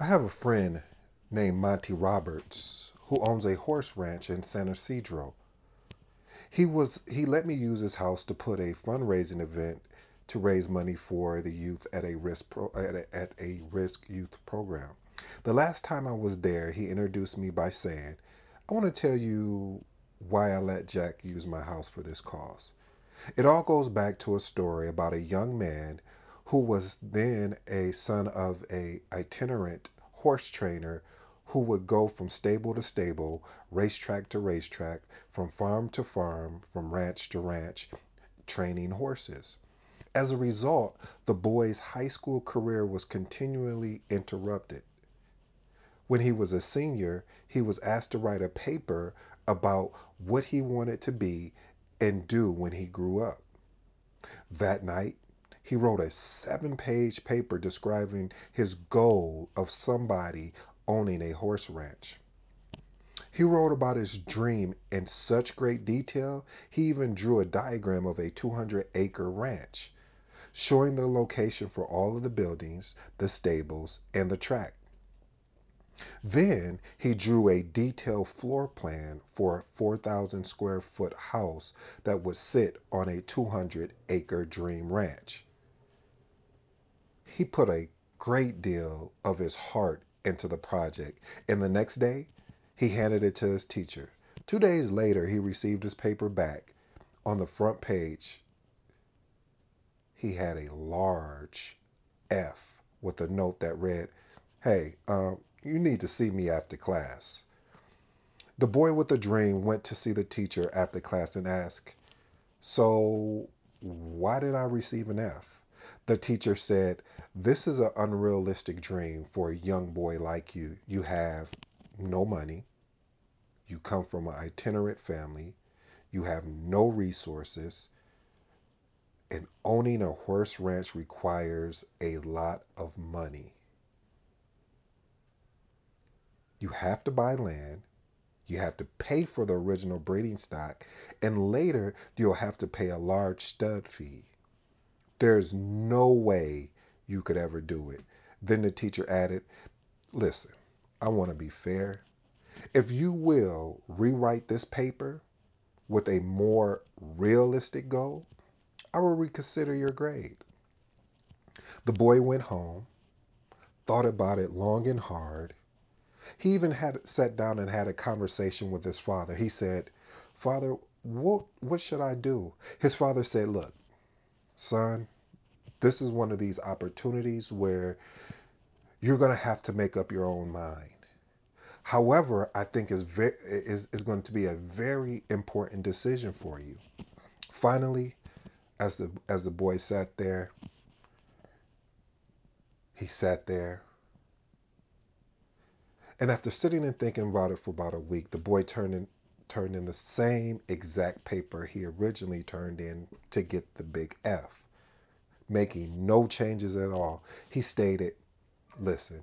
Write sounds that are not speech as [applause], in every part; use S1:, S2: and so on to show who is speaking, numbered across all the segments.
S1: I have a friend named Monty Roberts who owns a horse ranch in San Ysidro. He was he let me use his house to put a fundraising event to raise money for the youth at a risk pro, at, a, at a risk youth program. The last time I was there, he introduced me by saying, "I want to tell you why I let Jack use my house for this cause." It all goes back to a story about a young man who was then a son of a itinerant horse trainer who would go from stable to stable, racetrack to racetrack, from farm to farm, from ranch to ranch, training horses. As a result, the boy's high school career was continually interrupted. When he was a senior, he was asked to write a paper about what he wanted to be and do when he grew up. That night, he wrote a seven page paper describing his goal of somebody owning a horse ranch. He wrote about his dream in such great detail, he even drew a diagram of a 200 acre ranch, showing the location for all of the buildings, the stables, and the track. Then he drew a detailed floor plan for a 4,000 square foot house that would sit on a 200 acre dream ranch. He put a great deal of his heart into the project, and the next day he handed it to his teacher. Two days later, he received his paper back. On the front page, he had a large F with a note that read, Hey, um, you need to see me after class. The boy with the dream went to see the teacher after class and asked, So, why did I receive an F? The teacher said, This is an unrealistic dream for a young boy like you. You have no money, you come from an itinerant family, you have no resources, and owning a horse ranch requires a lot of money. You have to buy land, you have to pay for the original breeding stock, and later you'll have to pay a large stud fee. There's no way you could ever do it. Then the teacher added, Listen, I want to be fair. If you will rewrite this paper with a more realistic goal, I will reconsider your grade. The boy went home, thought about it long and hard. He even had sat down and had a conversation with his father. He said, Father, what, what should I do? His father said, Look, son, this is one of these opportunities where you're going to have to make up your own mind. However, I think is, ve- is, is going to be a very important decision for you. Finally, as the as the boy sat there, he sat there. And after sitting and thinking about it for about a week, the boy turned in turned in the same exact paper he originally turned in to get the big F making no changes at all. He stated, Listen,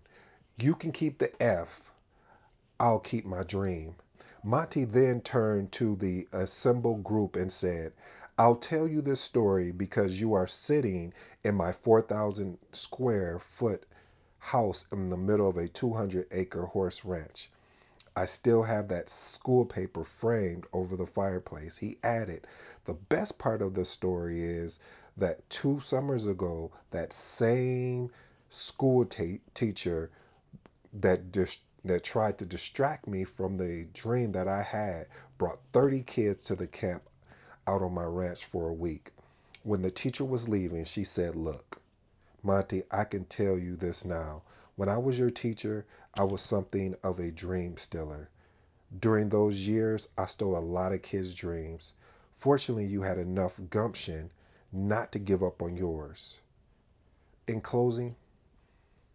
S1: you can keep the F, I'll keep my dream. Monty then turned to the assembled group and said, I'll tell you this story because you are sitting in my 4,000 square foot house in the middle of a 200 acre horse ranch. I still have that school paper framed over the fireplace. He added, The best part of the story is that two summers ago, that same school teacher that dis- that tried to distract me from the dream that I had brought 30 kids to the camp out on my ranch for a week. When the teacher was leaving, she said, Look, Monty, I can tell you this now. When I was your teacher, I was something of a dream stealer. During those years, I stole a lot of kids' dreams. Fortunately, you had enough gumption not to give up on yours. In closing,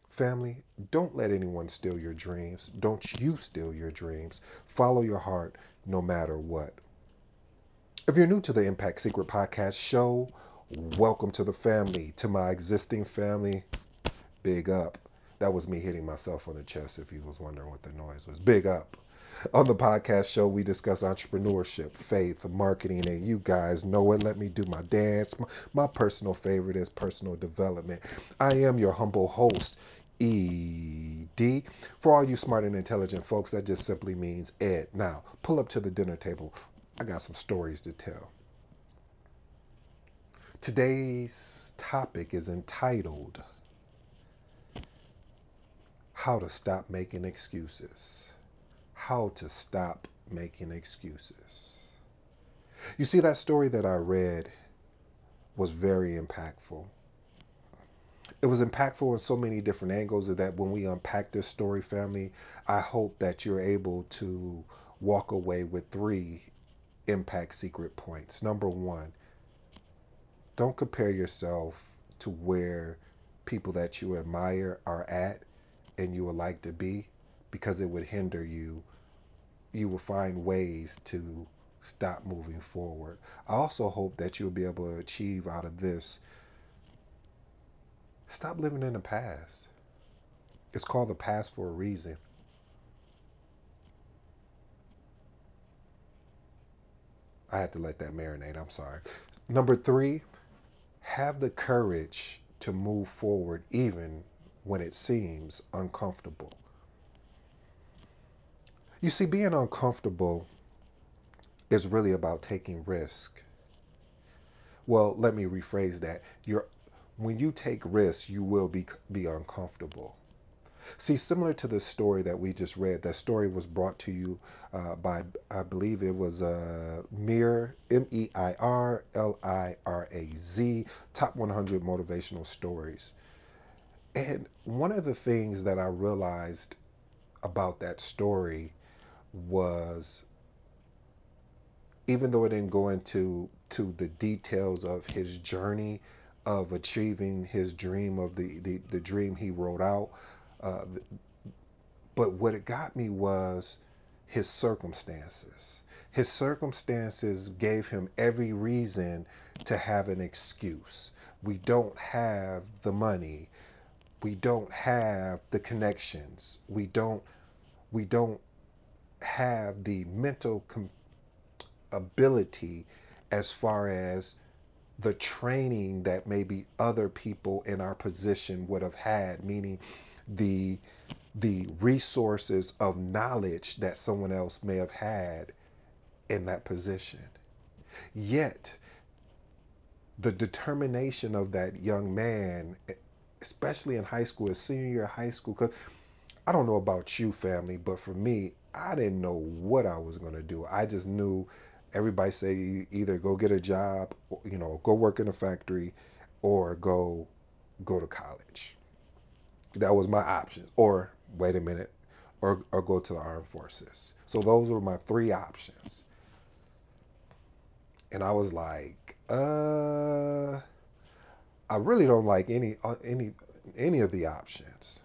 S1: family, don't let anyone steal your dreams. Don't you steal your dreams. Follow your heart no matter what. If you're new to the Impact Secret Podcast show, welcome to the family. To my existing family, big up. That was me hitting myself on the chest if you was wondering what the noise was. Big up. On the podcast show, we discuss entrepreneurship, faith, marketing, and you guys know it. Let me do my dance. My, my personal favorite is personal development. I am your humble host, E D. For all you smart and intelligent folks, that just simply means Ed. Now, pull up to the dinner table. I got some stories to tell. Today's topic is entitled How to Stop Making Excuses. How to Stop Making Excuses. You see, that story that I read was very impactful. It was impactful in so many different angles that when we unpack this story, family, I hope that you're able to walk away with three impact secret points. Number one, don't compare yourself to where people that you admire are at and you would like to be because it would hinder you. You will find ways to stop moving forward. I also hope that you'll be able to achieve out of this. Stop living in the past. It's called the past for a reason. I had to let that marinate. I'm sorry. Number three, have the courage to move forward even when it seems uncomfortable. You see, being uncomfortable is really about taking risk. Well, let me rephrase that. You're, when you take risks, you will be, be uncomfortable. See, similar to the story that we just read, that story was brought to you uh, by, I believe it was uh, Mir, M E I R L I R A Z, Top 100 Motivational Stories. And one of the things that I realized about that story was even though it didn't go into to the details of his journey of achieving his dream of the, the, the dream he wrote out, uh, but what it got me was his circumstances. His circumstances gave him every reason to have an excuse. We don't have the money. We don't have the connections. We don't we don't have the mental com- ability as far as the training that maybe other people in our position would have had, meaning the the resources of knowledge that someone else may have had in that position. Yet the determination of that young man, especially in high school, his senior year of high school, because I don't know about you, family, but for me, I didn't know what I was going to do. I just knew everybody say either go get a job, you know, go work in a factory, or go go to college. That was my option. Or wait a minute, or or go to the armed forces. So those were my three options. And I was like, uh, I really don't like any uh, any any of the options.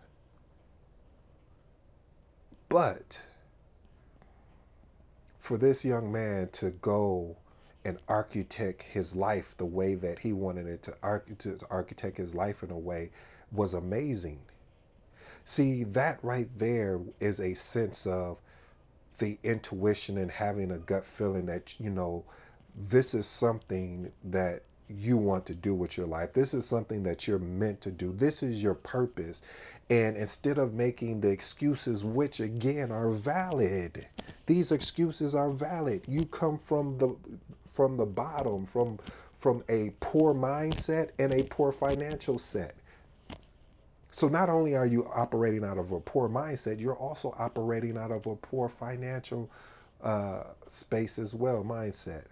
S1: But for this young man to go and architect his life the way that he wanted it to, arch- to architect his life in a way was amazing. See, that right there is a sense of the intuition and having a gut feeling that, you know, this is something that you want to do with your life. This is something that you're meant to do. This is your purpose. And instead of making the excuses, which again are valid, these excuses are valid. You come from the from the bottom, from from a poor mindset and a poor financial set. So not only are you operating out of a poor mindset, you're also operating out of a poor financial uh, space as well, mindset.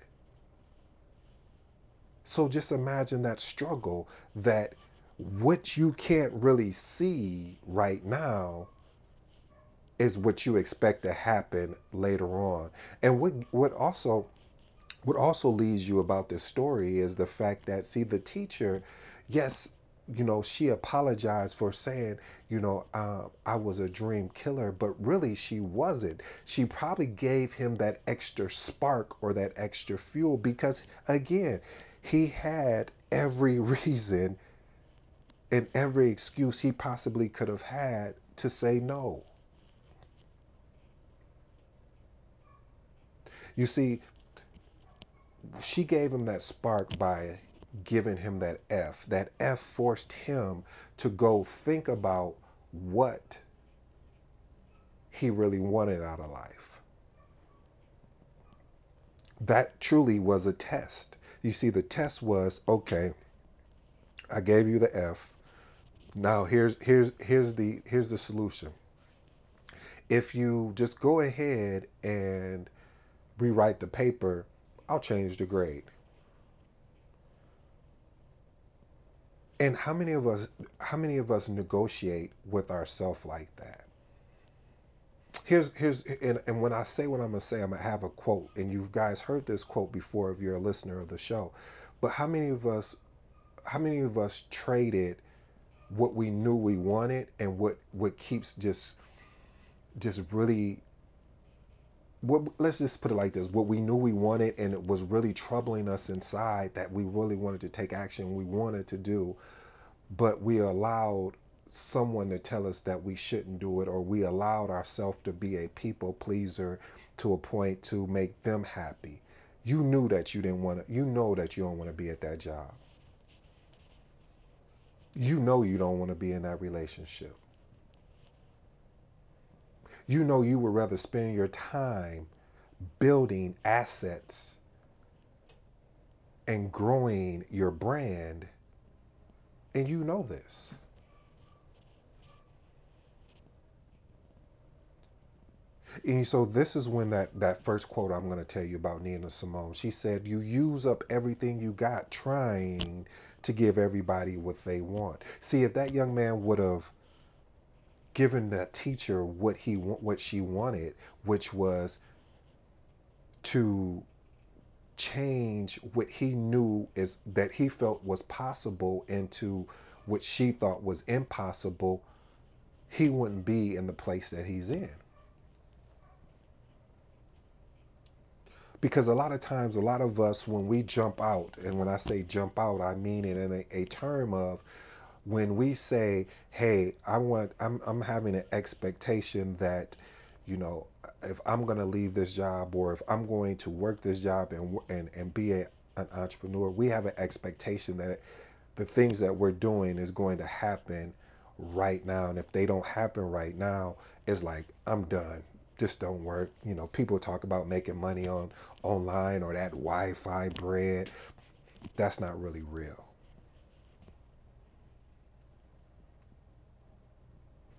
S1: So just imagine that struggle that what you can't really see right now is what you expect to happen later on. And what what also what also leads you about this story is the fact that see the teacher, yes, you know she apologized for saying you know uh, I was a dream killer, but really she wasn't. She probably gave him that extra spark or that extra fuel because again he had every [laughs] reason and every excuse he possibly could have had to say no. You see, she gave him that spark by giving him that F. That F forced him to go think about what he really wanted out of life. That truly was a test. You see, the test was okay, I gave you the F. Now here's here's here's the here's the solution. If you just go ahead and rewrite the paper, I'll change the grade. And how many of us how many of us negotiate with ourselves like that? Here's here's and, and when I say what I'm gonna say, I'm gonna have a quote, and you guys heard this quote before if you're a listener of the show. But how many of us how many of us traded what we knew we wanted and what what keeps just just really what let's just put it like this. What we knew we wanted and it was really troubling us inside that we really wanted to take action we wanted to do but we allowed someone to tell us that we shouldn't do it or we allowed ourselves to be a people pleaser to a point to make them happy. You knew that you didn't want to you know that you don't want to be at that job you know you don't want to be in that relationship you know you would rather spend your time building assets and growing your brand and you know this And so this is when that that first quote I'm going to tell you about Nina Simone. She said, "You use up everything you got trying to give everybody what they want." See, if that young man would have given that teacher what he what she wanted, which was to change what he knew is that he felt was possible into what she thought was impossible, he wouldn't be in the place that he's in. Because a lot of times a lot of us when we jump out and when i say jump out i mean it in a, a term of when we say hey i want i'm, I'm having an expectation that you know if i'm going to leave this job or if i'm going to work this job and and, and be a, an entrepreneur we have an expectation that the things that we're doing is going to happen right now and if they don't happen right now it's like i'm done just don't work. You know, people talk about making money on online or that Wi-Fi bread. That's not really real.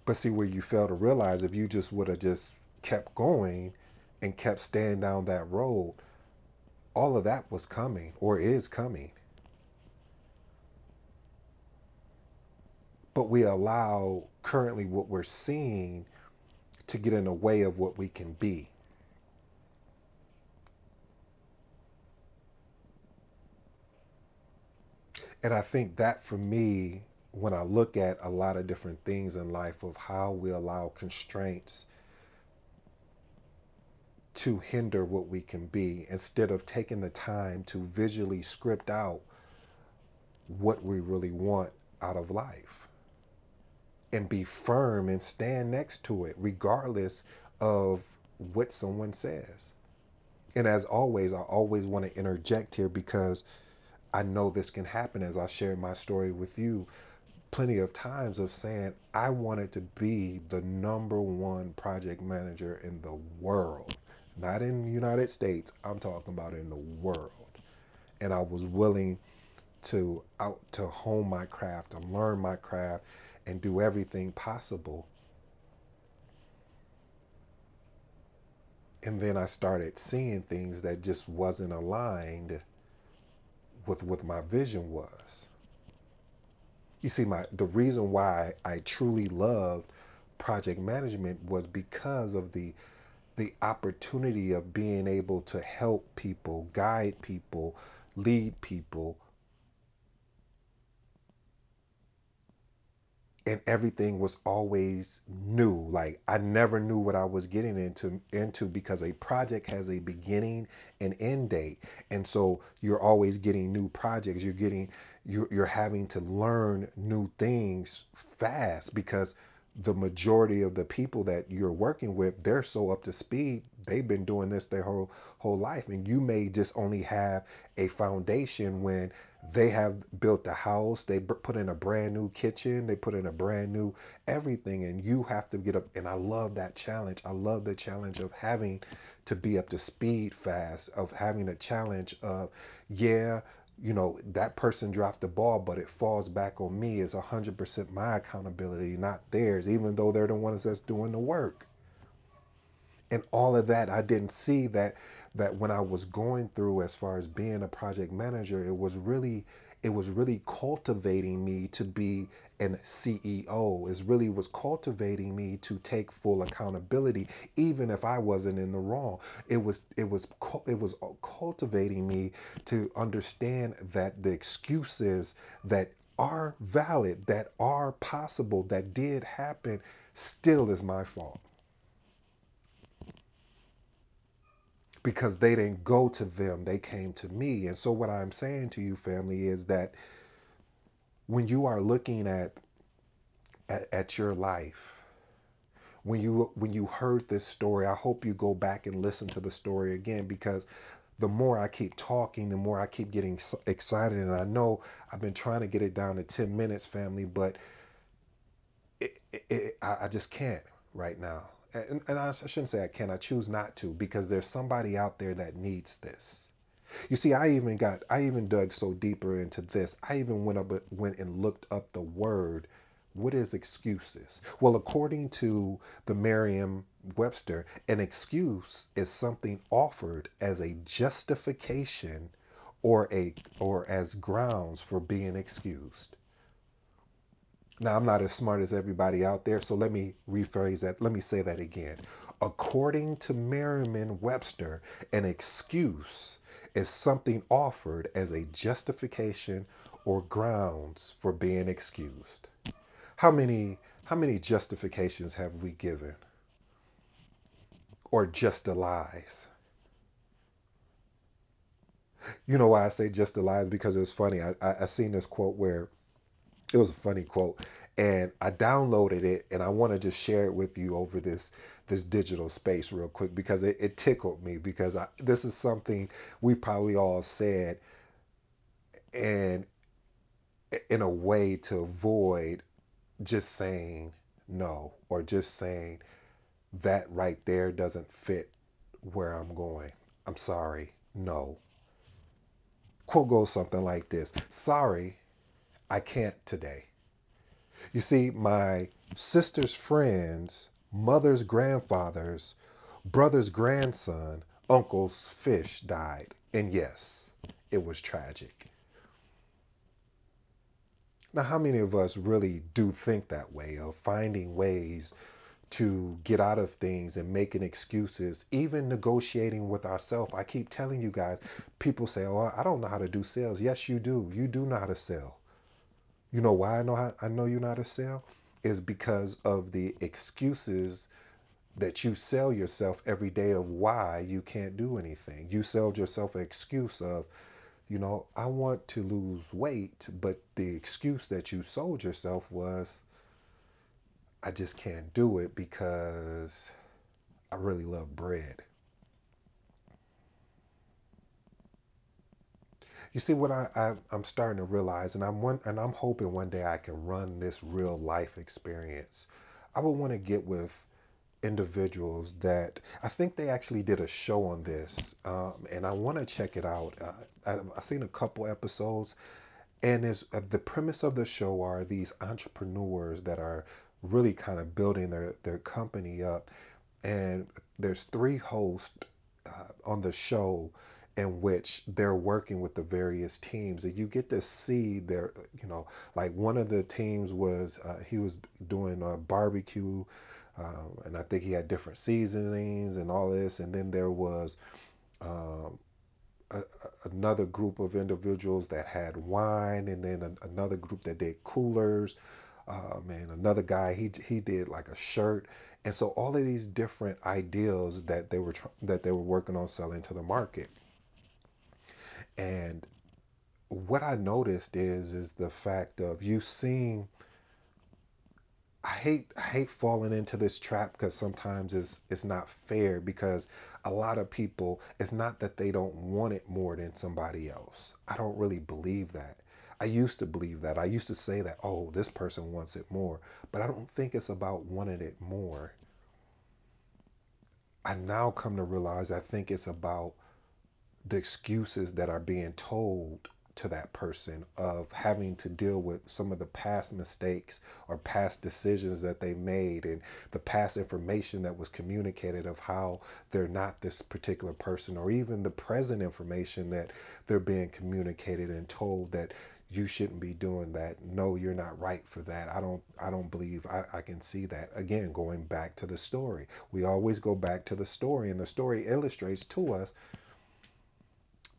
S1: But see where you fail to realize if you just would have just kept going and kept staying down that road, all of that was coming or is coming. But we allow currently what we're seeing to get in the way of what we can be. And I think that for me, when I look at a lot of different things in life of how we allow constraints to hinder what we can be, instead of taking the time to visually script out what we really want out of life and be firm and stand next to it, regardless of what someone says. And as always, I always want to interject here because I know this can happen as I share my story with you plenty of times of saying I wanted to be the number one project manager in the world. Not in the United States, I'm talking about in the world. And I was willing to out to hone my craft, to learn my craft and do everything possible. And then I started seeing things that just wasn't aligned with what my vision was. You see, my the reason why I truly loved project management was because of the the opportunity of being able to help people, guide people, lead people and everything was always new. Like i never knew what i was getting into into because a project has a beginning and end date. And so you're always getting new projects. You're getting you're, you're having to learn new things fast because the majority of the people that you're working with, they're so up to speed. They've been doing this their whole whole life, and you may just only have a foundation when they have built a house, they put in a brand new kitchen, they put in a brand new everything, and you have to get up. And I love that challenge. I love the challenge of having to be up to speed fast, of having a challenge of, yeah, you know, that person dropped the ball, but it falls back on me as 100% my accountability, not theirs, even though they're the ones that's doing the work. And all of that, I didn't see that that when I was going through as far as being a project manager, it was really it was really cultivating me to be an CEO. It really was cultivating me to take full accountability, even if I wasn't in the wrong. It was it was it was cultivating me to understand that the excuses that are valid, that are possible, that did happen, still is my fault. Because they didn't go to them, they came to me. And so, what I'm saying to you, family, is that when you are looking at at, at your life, when you when you heard this story, I hope you go back and listen to the story again because the more I keep talking, the more I keep getting excited. And I know I've been trying to get it down to 10 minutes, family, but it, it, it, I just can't right now and, and I shouldn't say I can, I choose not to because there's somebody out there that needs this. You see, I even got, I even dug so deeper into this. I even went up, went and looked up the word. What is excuses? Well, according to the Merriam-Webster, an excuse is something offered as a justification or a or as grounds for being excused. Now, I'm not as smart as everybody out there, so let me rephrase that. Let me say that again. According to Merriam Webster, an excuse is something offered as a justification or grounds for being excused. How many how many justifications have we given? Or just the lies? You know why I say just the lies? Because it's funny. I, I, I seen this quote where it was a funny quote and I downloaded it and I want to just share it with you over this this digital space real quick because it, it tickled me because I, this is something we probably all said and in a way to avoid just saying no or just saying that right there doesn't fit where I'm going. I'm sorry. No. Quote goes something like this Sorry, I can't today. You see, my sister's friend's mother's grandfather's brother's grandson, uncle's fish died. And yes, it was tragic. Now, how many of us really do think that way of finding ways to get out of things and making excuses, even negotiating with ourselves? I keep telling you guys, people say, Oh, I don't know how to do sales. Yes, you do. You do know how to sell. You know why I know how I know you're not a sell? Is because of the excuses that you sell yourself every day of why you can't do anything. You sell yourself an excuse of, you know, I want to lose weight, but the excuse that you sold yourself was, I just can't do it because I really love bread. You see what I, I am starting to realize, and I'm one, and I'm hoping one day I can run this real life experience. I would want to get with individuals that I think they actually did a show on this, um, and I want to check it out. Uh, I, have seen a couple episodes, and is uh, the premise of the show are these entrepreneurs that are really kind of building their their company up, and there's three hosts uh, on the show in which they're working with the various teams and you get to see their you know like one of the teams was uh, he was doing a barbecue um, and i think he had different seasonings and all this and then there was um, a, another group of individuals that had wine and then a, another group that did coolers um, and another guy he he did like a shirt and so all of these different ideals that they were that they were working on selling to the market and what I noticed is is the fact of you seeing I hate I hate falling into this trap because sometimes it's it's not fair because a lot of people it's not that they don't want it more than somebody else. I don't really believe that. I used to believe that. I used to say that, oh, this person wants it more, but I don't think it's about wanting it more. I now come to realize I think it's about the excuses that are being told to that person of having to deal with some of the past mistakes or past decisions that they made and the past information that was communicated of how they're not this particular person or even the present information that they're being communicated and told that you shouldn't be doing that. No you're not right for that. I don't i don't believe I, I can see that. Again going back to the story. We always go back to the story and the story illustrates to us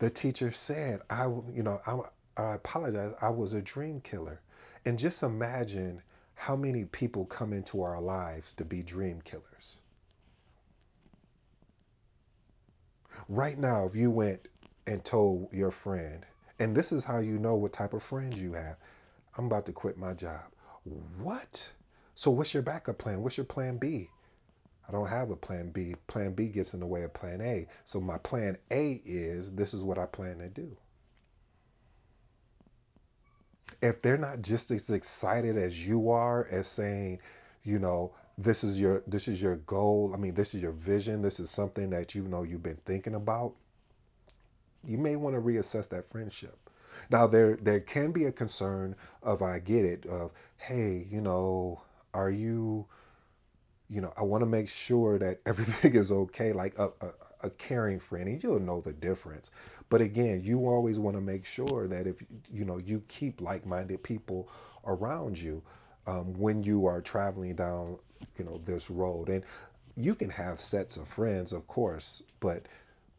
S1: the teacher said, I, you know, I, I apologize. I was a dream killer. And just imagine how many people come into our lives to be dream killers. Right now, if you went and told your friend, and this is how you know what type of friends you have, I'm about to quit my job. What? So, what's your backup plan? What's your plan B? I don't have a plan B. Plan B gets in the way of plan A. So my plan A is this is what I plan to do. If they're not just as excited as you are as saying, you know, this is your this is your goal, I mean this is your vision, this is something that you know you've been thinking about, you may want to reassess that friendship. Now there there can be a concern of I get it of hey, you know, are you you know, I want to make sure that [laughs] everything is okay, like a, a, a, caring friend, and you'll know the difference. But again, you always want to make sure that if you know you keep like-minded people around you um, when you are traveling down, you know, this road. And you can have sets of friends, of course, but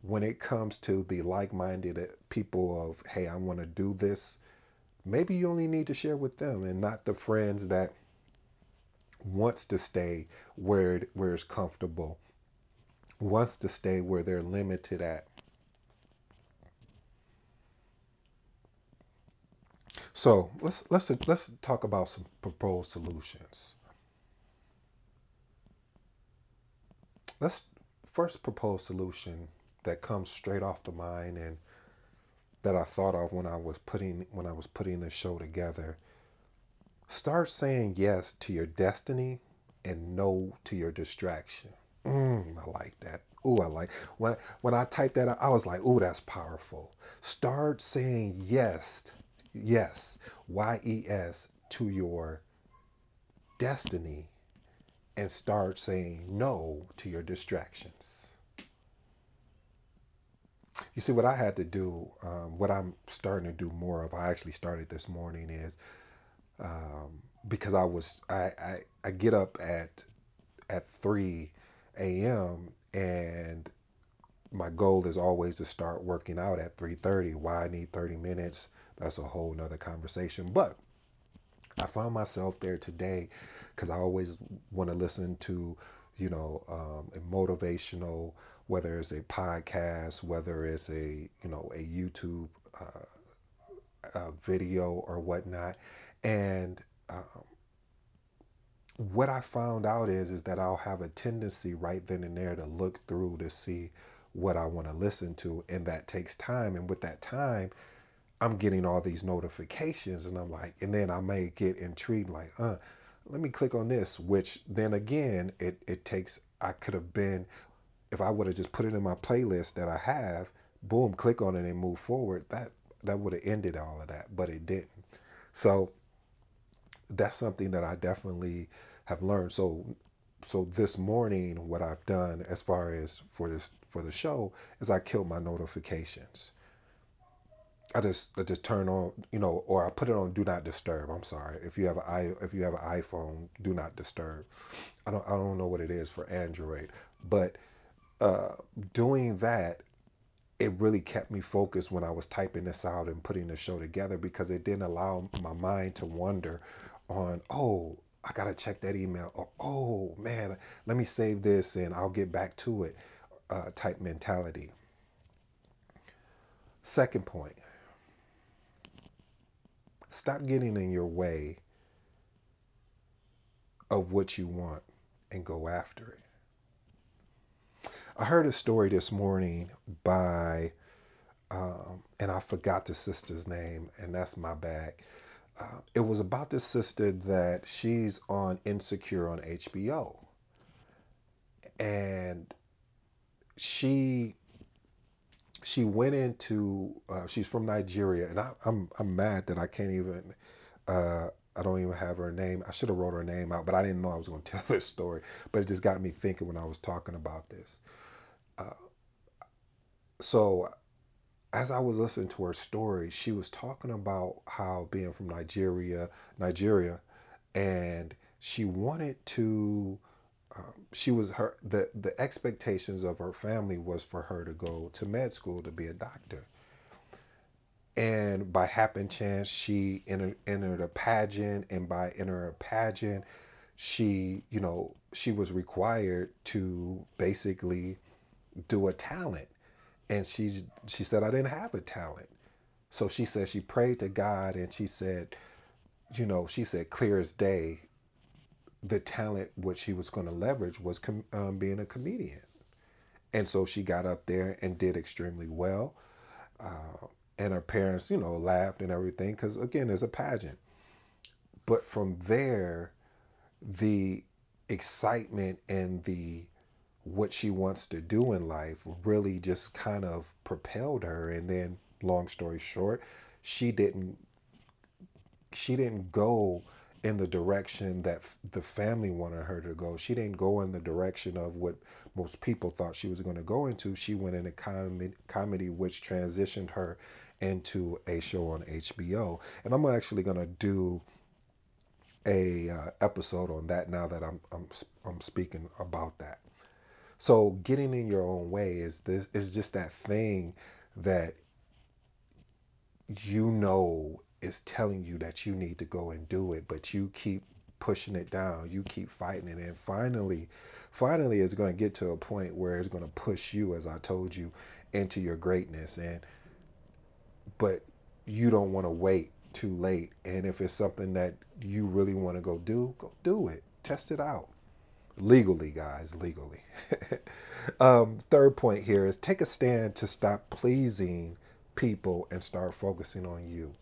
S1: when it comes to the like-minded people of, hey, I want to do this, maybe you only need to share with them and not the friends that wants to stay where it, where it's comfortable, wants to stay where they're limited at. So let's let's let's talk about some proposed solutions. Let's first propose solution that comes straight off the mind and that I thought of when I was putting when I was putting this show together Start saying yes to your destiny and no to your distraction. Mm, I like that. Ooh, I like when when I typed that out, I was like, ooh, that's powerful. Start saying yes, yes, Y E S to your destiny and start saying no to your distractions. You see, what I had to do, um, what I'm starting to do more of, I actually started this morning, is um, because I was I, I I get up at at 3 a.m. and my goal is always to start working out at 3:30. Why I need 30 minutes? That's a whole nother conversation. But I found myself there today because I always want to listen to, you know, um, a motivational, whether it's a podcast, whether it's a, you know, a YouTube uh, uh, video or whatnot. And um, what I found out is is that I'll have a tendency right then and there to look through to see what I want to listen to, and that takes time. And with that time, I'm getting all these notifications, and I'm like, and then I may get intrigued, like, uh, let me click on this. Which then again, it it takes. I could have been, if I would have just put it in my playlist that I have, boom, click on it and move forward. That that would have ended all of that, but it didn't. So that's something that I definitely have learned. So so this morning what I've done as far as for this for the show is I killed my notifications. I just I just turn on, you know, or I put it on do not disturb. I'm sorry. If you have an i if you have an iPhone, do not disturb. I don't I don't know what it is for Android, but uh, doing that it really kept me focused when I was typing this out and putting the show together because it didn't allow my mind to wander on, oh, I got to check that email, or oh man, let me save this and I'll get back to it uh, type mentality. Second point stop getting in your way of what you want and go after it. I heard a story this morning by, um, and I forgot the sister's name, and that's my bad. Uh, it was about this sister that she's on Insecure on HBO. And she she went into uh, she's from Nigeria and I, am I'm, I'm mad that I can't even uh, I don't even have her name. I should have wrote her name out, but I didn't know I was going [laughs] to tell this story. But it just got me thinking when I was talking about this. Uh, so as I was listening to her story, she was talking about how being from Nigeria, Nigeria, and she wanted to. Um, she was her the the expectations of her family was for her to go to med school to be a doctor. And by happen chance, she entered, entered a pageant, and by entering a pageant, she, you know, she was required to basically do a talent and she she said I didn't have a talent. So she said she prayed to God and she said, you know, she said clear as day, the talent what she was going to leverage was com- um, being a comedian. And so she got up there and did extremely well. Uh, and her parents, you know, laughed and everything because again, it's a pageant. But from there, the excitement and the what she wants to do in life really just kind of propelled her. And then long story short she didn't she didn't go in the direction that the family wanted her to go. She didn't go in the direction of what most people thought she was going to go into. She went in a comedy, comedy which transitioned her into a show on HBO and I'm actually going to do a uh, episode on that now that I'm, I'm I'm speaking about that so getting in your own way is this is just that thing that you know is telling you that you need to go and do it, but you keep pushing it down, you keep fighting it, and finally, finally, it's going to get to a point where it's going to push you, as I told you, into your greatness. And but you don't want to wait too late. And if it's something that you really want to go do, go do it. Test it out legally, guys, legally. [laughs] um, third point here is take a stand to stop pleasing people and start focusing on you.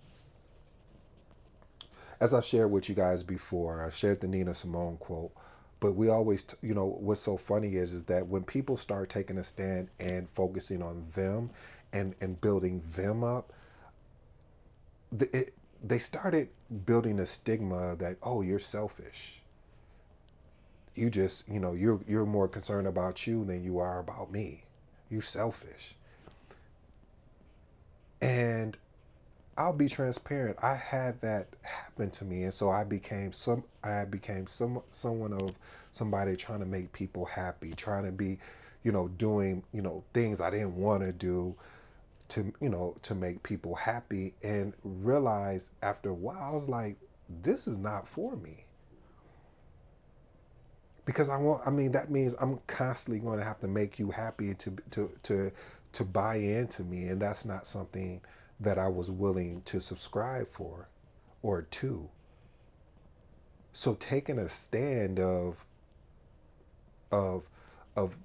S1: As I've shared with you guys before, I shared the Nina Simone quote, but we always, you know, what's so funny is, is that when people start taking a stand and focusing on them and, and building them up, it, they started building a stigma that, oh, you're selfish you just you know you're you're more concerned about you than you are about me. You selfish. And i'll be transparent. I had that happen to me. And so i became some i became some someone of somebody trying to make people happy trying to be you know doing you know things i didn't want to do to you know to make people happy. And realized after a while i was like this is not for me because I want I mean that means I'm constantly going to have to make you happy to to to to buy into me and that's not something that I was willing to subscribe for or to. So taking a stand of of of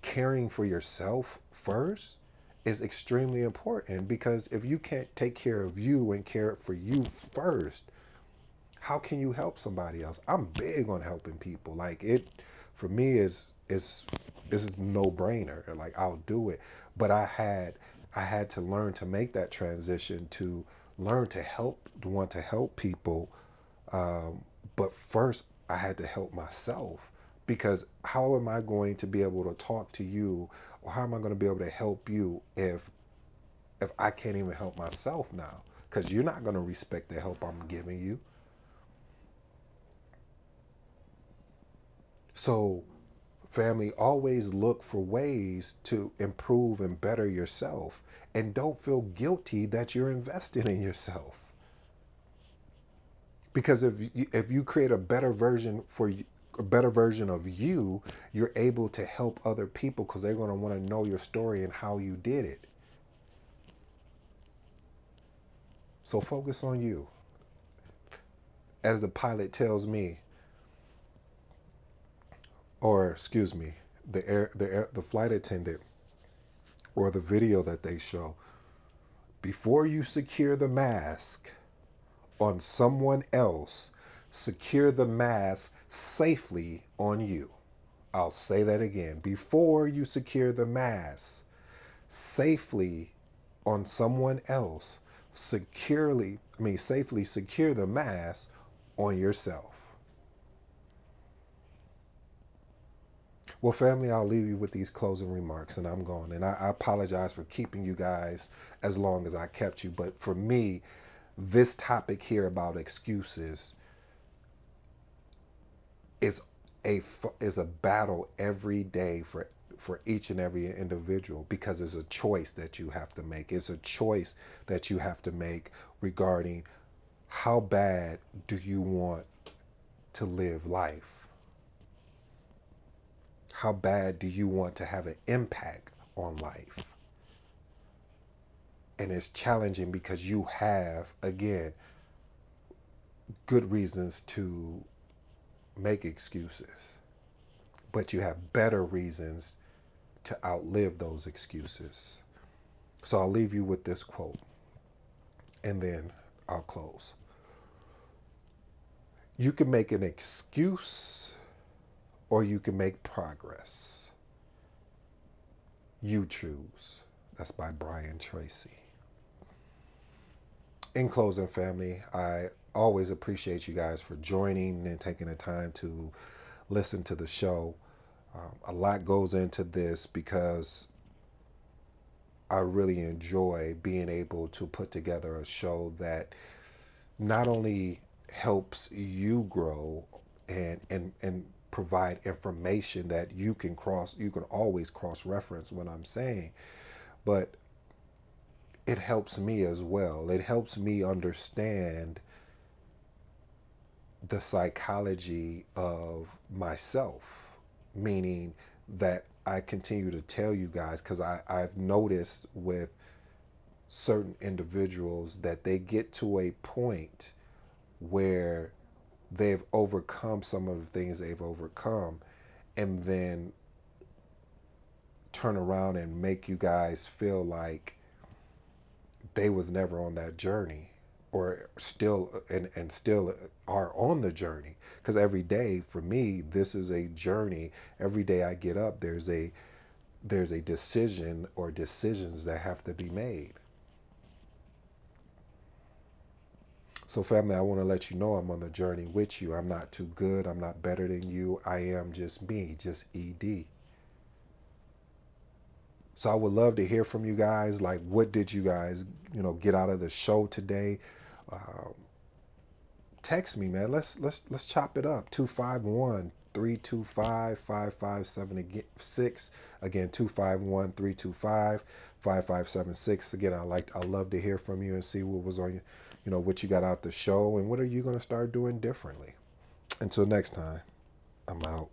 S1: caring for yourself first is extremely important because if you can't take care of you and care for you first, how can you help somebody else? I'm big on helping people. Like it for me is is this is no brainer. Like I'll do it. But I had I had to learn to make that transition to learn to help want to help people. Um, but first I had to help myself because how am I going to be able to talk to you or how am I going to be able to help you if if I can't even help myself now? Because you're not going to respect the help I'm giving you. So, family, always look for ways to improve and better yourself. And don't feel guilty that you're investing in yourself. Because if you, if you create a better version for a better version of you, you're able to help other people because they're going to want to know your story and how you did it. So focus on you. As the pilot tells me, or excuse me, the air, the air, the flight attendant or the video that they show, before you secure the mask on someone else, secure the mask safely on you. I'll say that again. Before you secure the mask safely on someone else, securely, I mean, safely secure the mask on yourself. Well, family, I'll leave you with these closing remarks and I'm gone. And I, I, apologize for keeping you guys as long as I kept you. But for me, this topic here about excuses is a is a battle every day for for each and every individual because it's a choice that you have to make. It's a choice that you have to make regarding how bad do you want to live life? How bad do you want to have an impact on life? And it's challenging because you have, again, good reasons to make excuses, but you have better reasons to outlive those excuses. So I'll leave you with this quote and then I'll close. You can make an excuse or you can make progress. You choose. That's by Brian Tracy. In closing, family, I always appreciate you guys for joining and taking the time to listen to the show. Um, a lot goes into this because I really enjoy being able to put together a show that not only helps you grow and and and provide information that you can cross you can always cross reference what I'm saying. But it helps me as well. It helps me understand the psychology of myself meaning that I continue to tell you guys because I've noticed with certain individuals that they get to a point where they've overcome some of the things they've overcome and then turn around and make you guys feel like they was never on that journey or still and, and still are on the journey. Because every day for me this is a journey. Every day i get up there's a there's a decision or decisions that have to be made So, family, I want to let you know I'm on the journey with you. I'm not too good. I'm not better than you. I am just me, just ED. So, I would love to hear from you guys. Like, what did you guys, you know, get out of the show today? Um, text me, man. Let's let's let's chop it up. 251 325 5576. Again, 251 325 5576. Again, I like I love to hear from you and see what was on you you know, what you got out the show and what are you going to start doing differently. Until next time, I'm out.